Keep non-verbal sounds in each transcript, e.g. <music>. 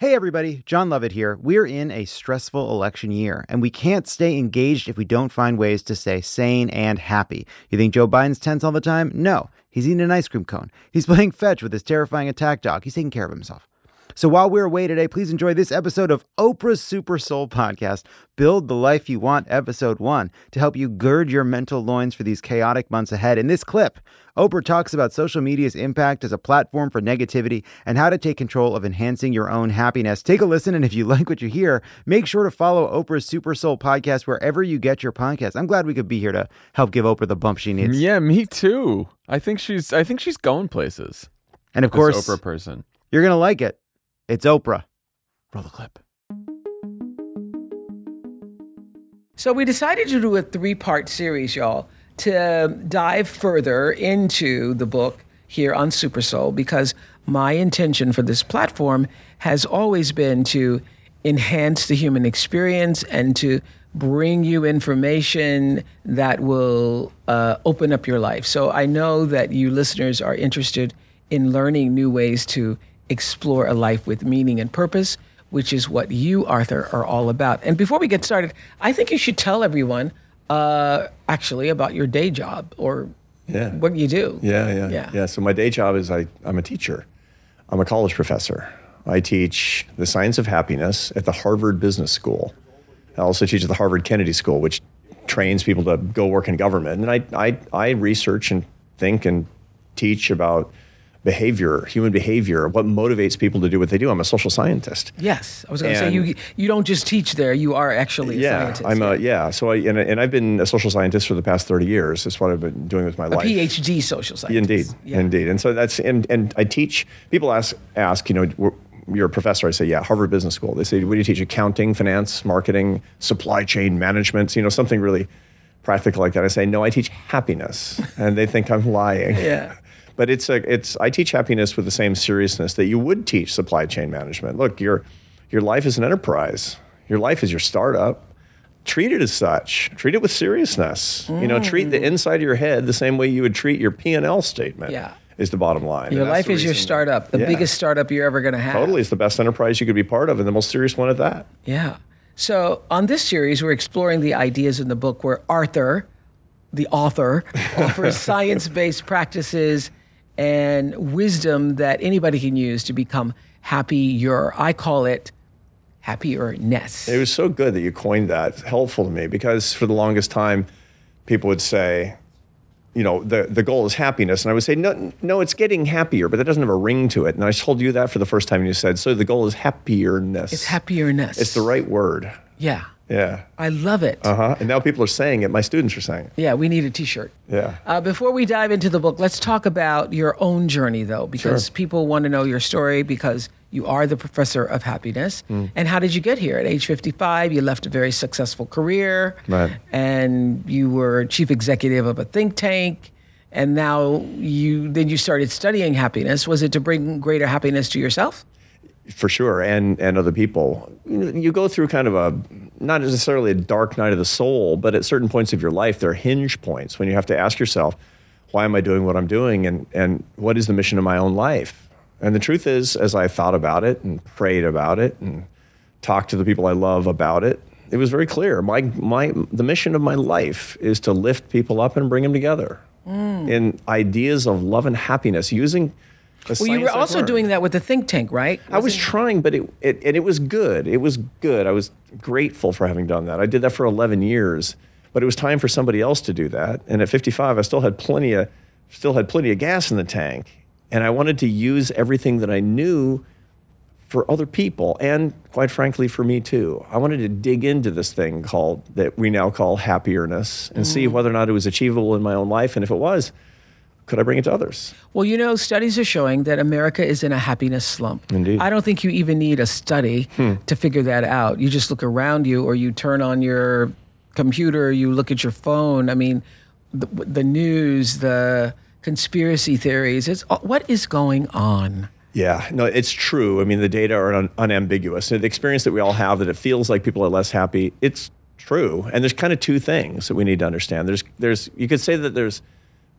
Hey everybody, Jon Lovett here. We're in a stressful election year, and we can't stay engaged if we don't find ways to stay sane and happy. You think Joe Biden's tense all the time? No, he's eating an ice cream cone. He's <laughs> playing fetch with his terrifying attack dog. He's taking care of himself. So while we're away today, please enjoy this episode of Oprah's Super Soul podcast, Build the Life You Want, Episode 1, to help you gird your mental loins for these chaotic months ahead. In this clip, Oprah talks about social media's impact as a platform for negativity and how to take control of enhancing your own happiness. Take a listen, and if you <laughs> like what you hear, make sure to follow Oprah's Super Soul podcast wherever you get your podcast. I'm glad we could be here to help give Oprah the bump she needs. Yeah, me too. I think she's I think she's going places. And of course, Oprah person. you're going to like it. It's Oprah. Roll the clip. So we decided to do a three part series, y'all, to dive further into the book here on Super Soul because my intention for this platform has always been to enhance the human experience and to bring you information that will uh, open up your life. So I know that you listeners are interested in learning new ways to explore a life with meaning and purpose which is what you, Arthur, are all about. And before we get started, I think you should tell everyone uh, actually about your day job or Yeah. what you do. Yeah, yeah, Yeah. yeah. So my day job is I, I'm a teacher. I'm a college professor. I teach the science of happiness at the Harvard Business School. I also teach at the Harvard Kennedy School, which trains people to go work in government. And I, I, I research and think and teach about behavior, human behavior, what motivates people to do what they do. I'm a social scientist. Yes, I was going to say you. You don't just teach there; you are actually a yeah, scientist. I'm a yeah. So I and, and I've been a social scientist for the past 30 years. That's what I've been doing with my a life. PhD social scientist. Indeed, Yeah. indeed, and so that's and and I teach. People ask ask you know. "We're- You're a professor. I say, yeah, Harvard Business School. They say, what do you teach? Accounting, finance, marketing, supply chain management. You know, something really practical like that. I say, no, I teach happiness, and they think I'm lying. Yeah. <laughs> But it's a, it's. I teach happiness with the same seriousness that you would teach supply chain management. Look, your your life is an enterprise. Your life is your startup. Treat it as such. Treat it with seriousness. You know, treat the mm. inside of your head the same way you would treat your P and L statement. Yeah. is the bottom line. Your life is your startup, the Yeah. biggest startup you're ever going to have. Totally, it's the best enterprise you could be part of, and the most serious one at that. Yeah. So on this series, we're exploring the ideas in the book where Arthur, the author, <laughs> offers science-based practices and wisdom that anybody can use to become happier. I call it happierness. It was so good that you coined that. It's helpful to me because for the longest time, people would say, you know, the, the goal is happiness. And I would say, no, no, it's getting happier, but that doesn't have a ring to it. And I told you that for the first time, and you said, so the goal is happierness. It's happierness. It's the right word. Yeah. Yeah. I love it. Uh huh. And now people are saying it. My students are saying it. Yeah, we need a T-shirt. Yeah. Uh, before we dive into the book, let's talk about your own journey, though, because Sure. people want to know your story because you are the professor of happiness. Mm. And how did you get here? At age 55, you left a very successful career. Right. And you were chief executive of a think tank. And now you then you started studying happiness. Was it to bring greater happiness to yourself? For sure and and other people. You go through kind of a not necessarily a dark night of the soul but at certain points of your life there are hinge points when you have to ask yourself why am i doing what i'm doing and and what is the mission of my own life? And the truth is as i thought about it and prayed about it and talked to the people i love about it it was very clear. My my the mission of my life is to lift people up and bring them together mm. in ideas of love and happiness using Well, you were also doing that with the think tank, right? I was trying, but it, it and it was good. It was good. I was grateful for having done that. I did that for 11 years, but it was time for somebody else to do that. And at 55, I still had plenty of still had plenty of gas in the tank, and I wanted to use everything that I knew for other people and quite frankly for me too. I wanted to dig into this thing called that we now call happierness and see mm. whether or not it was achievable in my own life and if it was, could I bring it to others? Well, you know, studies are showing that America is in a happiness slump. Indeed. Hmm. I don't think you even need a study to figure that out. You just look around you or you turn on your computer, you look at your phone. I mean, the, the news, the conspiracy theories, it's what is going on? Yeah, no, it's true. I mean, the data are un- unambiguous. The experience that we all have that it feels like people are less happy, it's true. And there's kind of two things that we need to understand. There's, there's, you could say that there's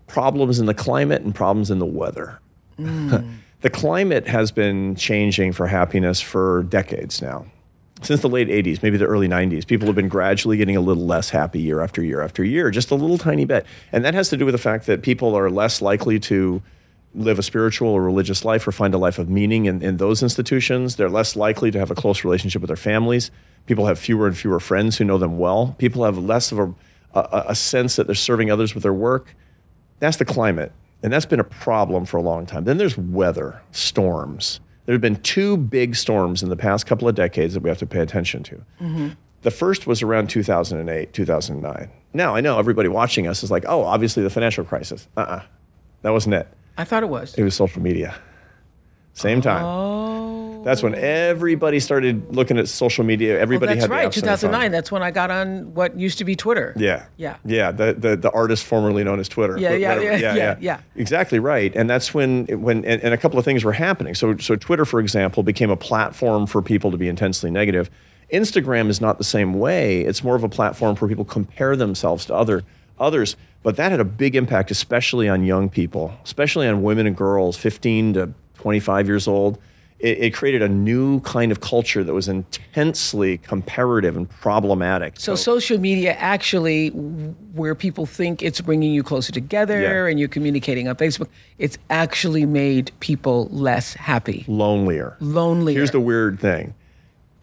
problems in the climate and problems in the weather. Mm. <laughs> the climate has been changing for happiness for decades now. Since the late 80s, maybe the early 90s, people have been gradually getting a little less happy year after year after year, just a little tiny bit. And that has to do with the fact that people are less likely to live a spiritual or religious life or find a life of meaning in, in those institutions. They're less likely to have a close relationship with their families. People have fewer and fewer friends who know them well. People have less of a, a, a sense that they're serving others with their work. That's the climate. And that's been a problem for a long time. Then there's weather, storms. There have been two big storms in the past couple of decades that we have to pay attention to. The first was around 2008, 2009. Now, I know everybody watching us is like, oh, obviously the financial crisis. Uh uh That wasn't it. I thought it was. It was social media. Same time. Oh. That's when everybody started looking at social media. Well, Everybody that's had right. apps on their phone. 2009. That's when I got on what used to be Twitter. Yeah. Yeah. Yeah. The, the, the artist formerly known as Twitter. Yeah, yeah, Whatever. yeah, yeah, yeah. Exactly right. And that's when, when and, and a couple of things were happening. So, so Twitter, for example, became a platform for people to be intensely negative. Instagram is not the same way. It's more of a platform where people compare themselves to other others. But that had a big impact, especially on young people, especially on women and girls, 15 to 25 years old. It, it created a new kind of culture that was intensely comparative and problematic. So social media actually, where people think it's bringing you closer together Yeah. and you're communicating on Facebook, it's actually made people less happy, lonelier. lonelier. Here's the weird thing.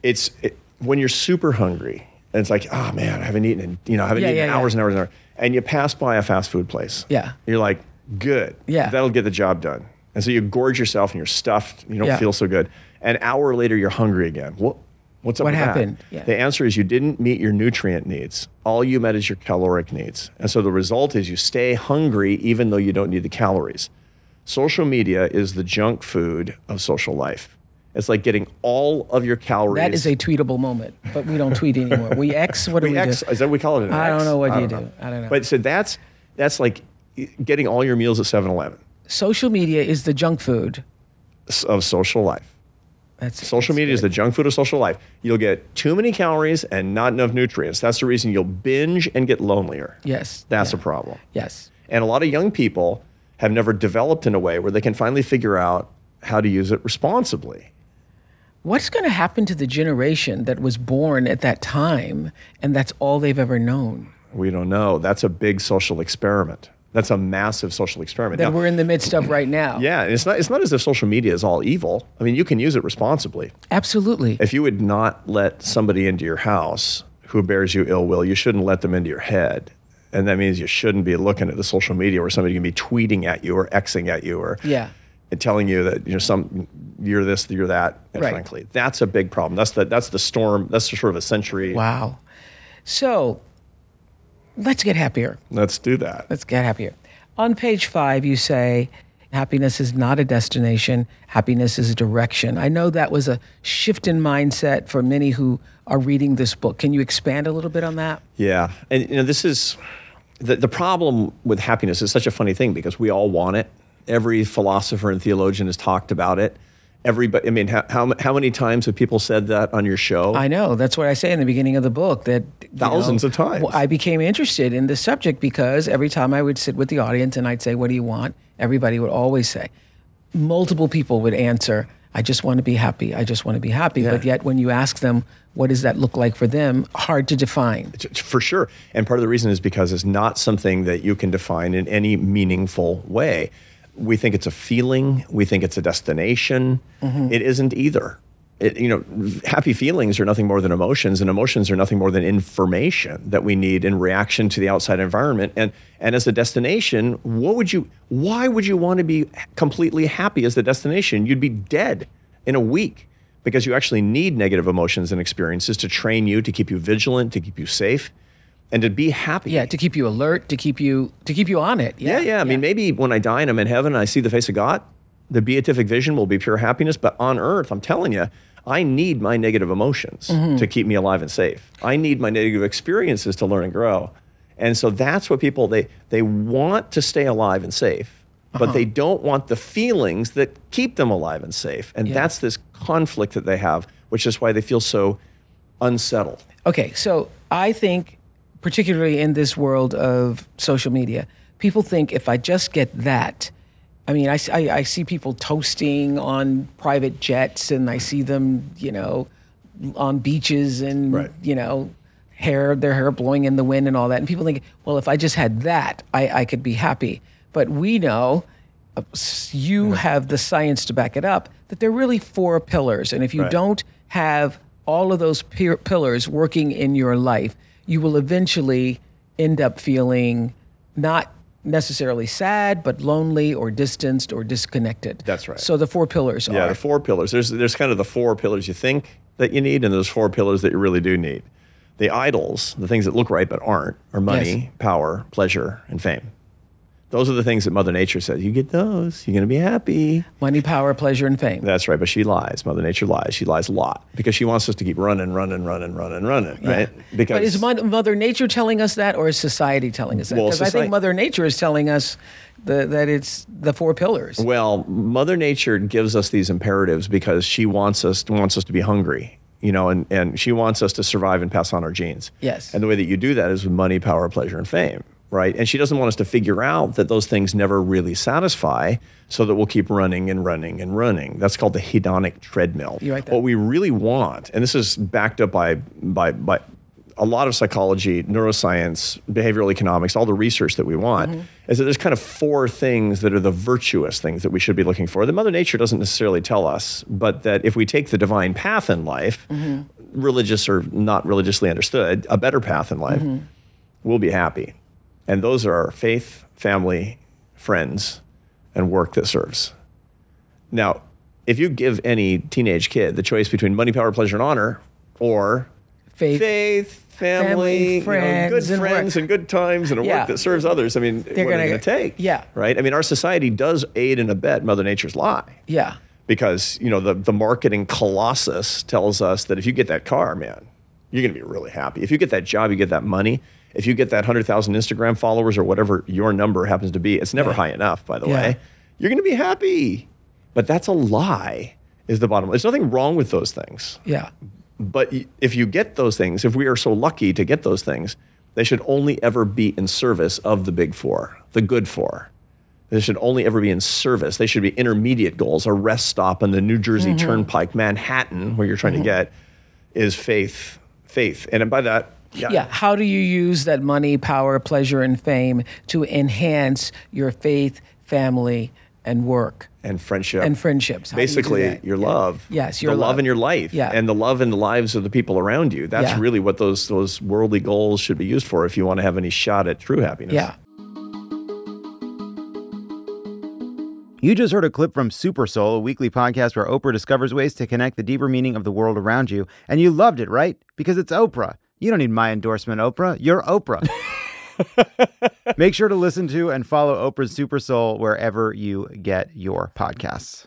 It's it, when you're super hungry and it's like, oh man, I haven't eaten in, you know, I haven't Yeah, eaten yeah. hours and hours and hours. And you pass by a fast food place. Yeah. You're like, good. Yeah. That'll get the job done. And so you gorge yourself and you're stuffed. You don't Yeah. feel so good. An hour later, you're hungry again. What? What's up What with that? happened? Yeah. The answer is you didn't meet your nutrient needs. All you met is your caloric needs. And so the result is you stay hungry even though you don't need the calories. Social media is the junk food of social life. It's like getting all of your calories. that is a tweetable moment, but we don't tweet anymore. We <laughs> X. What do we, do? we X, do? is that what we call it? An I don't know what you do. I don't know. But so that's that's like getting all your meals at 7-Eleven Social media is the junk food. of social life. That's Social that's media is the junk food of social life. You'll get too many calories and not enough nutrients. That's the reason you'll binge and get lonelier. Yes. That's yeah. a problem. Yes. And a lot of young people have never developed in a way where they can finally figure out how to use it responsibly. What's going to happen to the generation that was born at that time and that's all they've ever known? We don't know. That's a big social experiment. That's a massive social experiment. That Now- we're in the midst of right now. <clears throat> yeah, and it's not, it's not as if social media is all evil. I mean, you can use it responsibly. Absolutely. If you would not let somebody into your house who bears you ill will, you shouldn't let them into your head. And that means you shouldn't be looking at the social media where somebody can be tweeting at you or Xing at you or Yeah. and telling you that you know some you're this, you're that. And Right. frankly, that's a big problem. That's the that's the storm. That's the sort of a century. Wow. So let's get happier. Let's do that. Let's get happier. On page five, you say, happiness is not a destination, happiness is a direction. I know that was a shift in mindset for many who are reading this book. Can you expand a little bit on that? Yeah, and you know this is the the problem with happiness is such a funny thing because we all want it. Every philosopher and theologian has talked about it. Everybody, I mean, how, how how many times have people said that on your show? I know. That's what I say in the beginning of the book that Thousands know, of times. I became interested in the subject because every time I would sit with the audience and I'd say, What do you want? Everybody would always say, multiple people would answer, I just want to be happy. I just want to be happy. But yet, when you ask them, what does that look like for them? Hard to define. For sure. And part of the reason is because it's not something that you can define in any meaningful way. We think it's a feeling, we think it's a destination. Mm-hmm. It isn't either. It, you know, happy feelings are nothing more than emotions, and emotions are nothing more than information that we need in reaction to the outside environment. And and as a destination, what would you? Why would you want to be completely happy as the destination? You'd be dead in a week because you actually need negative emotions and experiences to train you, to keep you vigilant, to keep you safe. And to be happy. Yeah, to keep you alert, to keep you to keep you on it. Yeah, yeah. I mean, maybe when I die and I'm in heaven and I see the face of God, the beatific vision will be pure happiness. But on earth, I'm telling you, I need my negative emotions Mm-hmm. to keep me alive and safe. I need my negative experiences to learn and grow. And so that's what people they they want to stay alive and safe, Uh-huh. but they don't want the feelings that keep them alive and safe. And that's this conflict that they have, which is why they feel so unsettled. Okay, so I think, particularly in this world of social media, people think if I just get that, I mean, I, I, I see people toasting on private jets and I see them, you know, on beaches and, Right. you know, hair, their hair blowing in the wind and all that. And people think, well, if I just had that, I, I could be happy. But we know, uh, you have the science to back it up, that there are really four pillars. And if you Right. don't have all of those pillars working in your life, you will eventually end up feeling not necessarily sad, but lonely or distanced or disconnected. That's right. So the four pillars Yeah, are the four pillars. There's there's kind of the four pillars you think that you need, and those four pillars that you really do need. The idols, the things that look right but aren't, are money, Yes. power, pleasure, and fame. Those are the things that Mother Nature says. You get those, you're going to be happy. money, power, pleasure, and fame. That's right, but she lies. Mother Nature lies. She lies a lot because she wants us to keep running, running, running, running, running, right? Because But is Mo- Mother Nature telling us that, or is society telling us that? Well, Because I think Mother Nature is telling us the, that it's the four pillars. Well, Mother Nature gives us these imperatives because she wants us wants us to be hungry, you know, and, and she wants us to survive and pass on our genes. Yes. And the way that you do that is with money, power, pleasure, and fame, right? And she doesn't want us to figure out that those things never really satisfy, so that we'll keep running and running and running. That's called the hedonic treadmill. You. What we really want, and this is backed up by by by a lot of psychology, neuroscience, behavioral economics, all the research that we want, Mm-hmm. is that there's kind of four things that are the virtuous things that we should be looking for. That Mother Nature doesn't necessarily tell us, but that if we take the divine path in life, Mm-hmm. religious or not religiously understood, a better path in life, Mm-hmm. we'll be happy. And those are our faith, family, friends, and work that serves. Now, if you give any teenage kid the choice between money, power, pleasure, and honor, or Faith. faith, family, Family, you know, good and work. friends, and good times, and a Yeah. work that serves others. I mean, what are gonna- they going to take? yeah. right. I mean, our society does aid and abet Mother Nature's lie Yeah. because you know the the marketing colossus tells us that if you get that car, man, you're going to be really happy. If you get that job, you get that money. If you get that hundred thousand Instagram followers or whatever your number happens to be, it's never high enough, by the Yeah. way. You're going to be happy, but that's a lie. Is the bottom. line. There's nothing wrong with those things. Yeah. But if you get those things, if we are so lucky to get those things, they should only ever be in service of the big four, the good four. They should only ever be in service. They should be intermediate goals. A rest stop on the New Jersey Mm-hmm. Turnpike, Manhattan, where you're trying to get, is faith. Faith. And by that, yeah, Yeah. How do you use that money, power, pleasure, and fame to enhance your faith, family, and work and friendship. and friendships? How do you do Basically, your Yeah. love. Yes, your the love. love. in your life. Yeah. And the love in the lives of the people around you. That's Yeah. really what those those worldly goals should be used for if you want to have any shot at true happiness. Yeah. You just heard a clip from Super Soul, a weekly podcast where Oprah discovers ways to connect the deeper meaning of the world around you. And you loved it, right? Because it's Oprah. You don't need my endorsement, Oprah. You're Oprah. <laughs> Make sure to listen to and follow Oprah's Super Soul wherever you get your podcasts.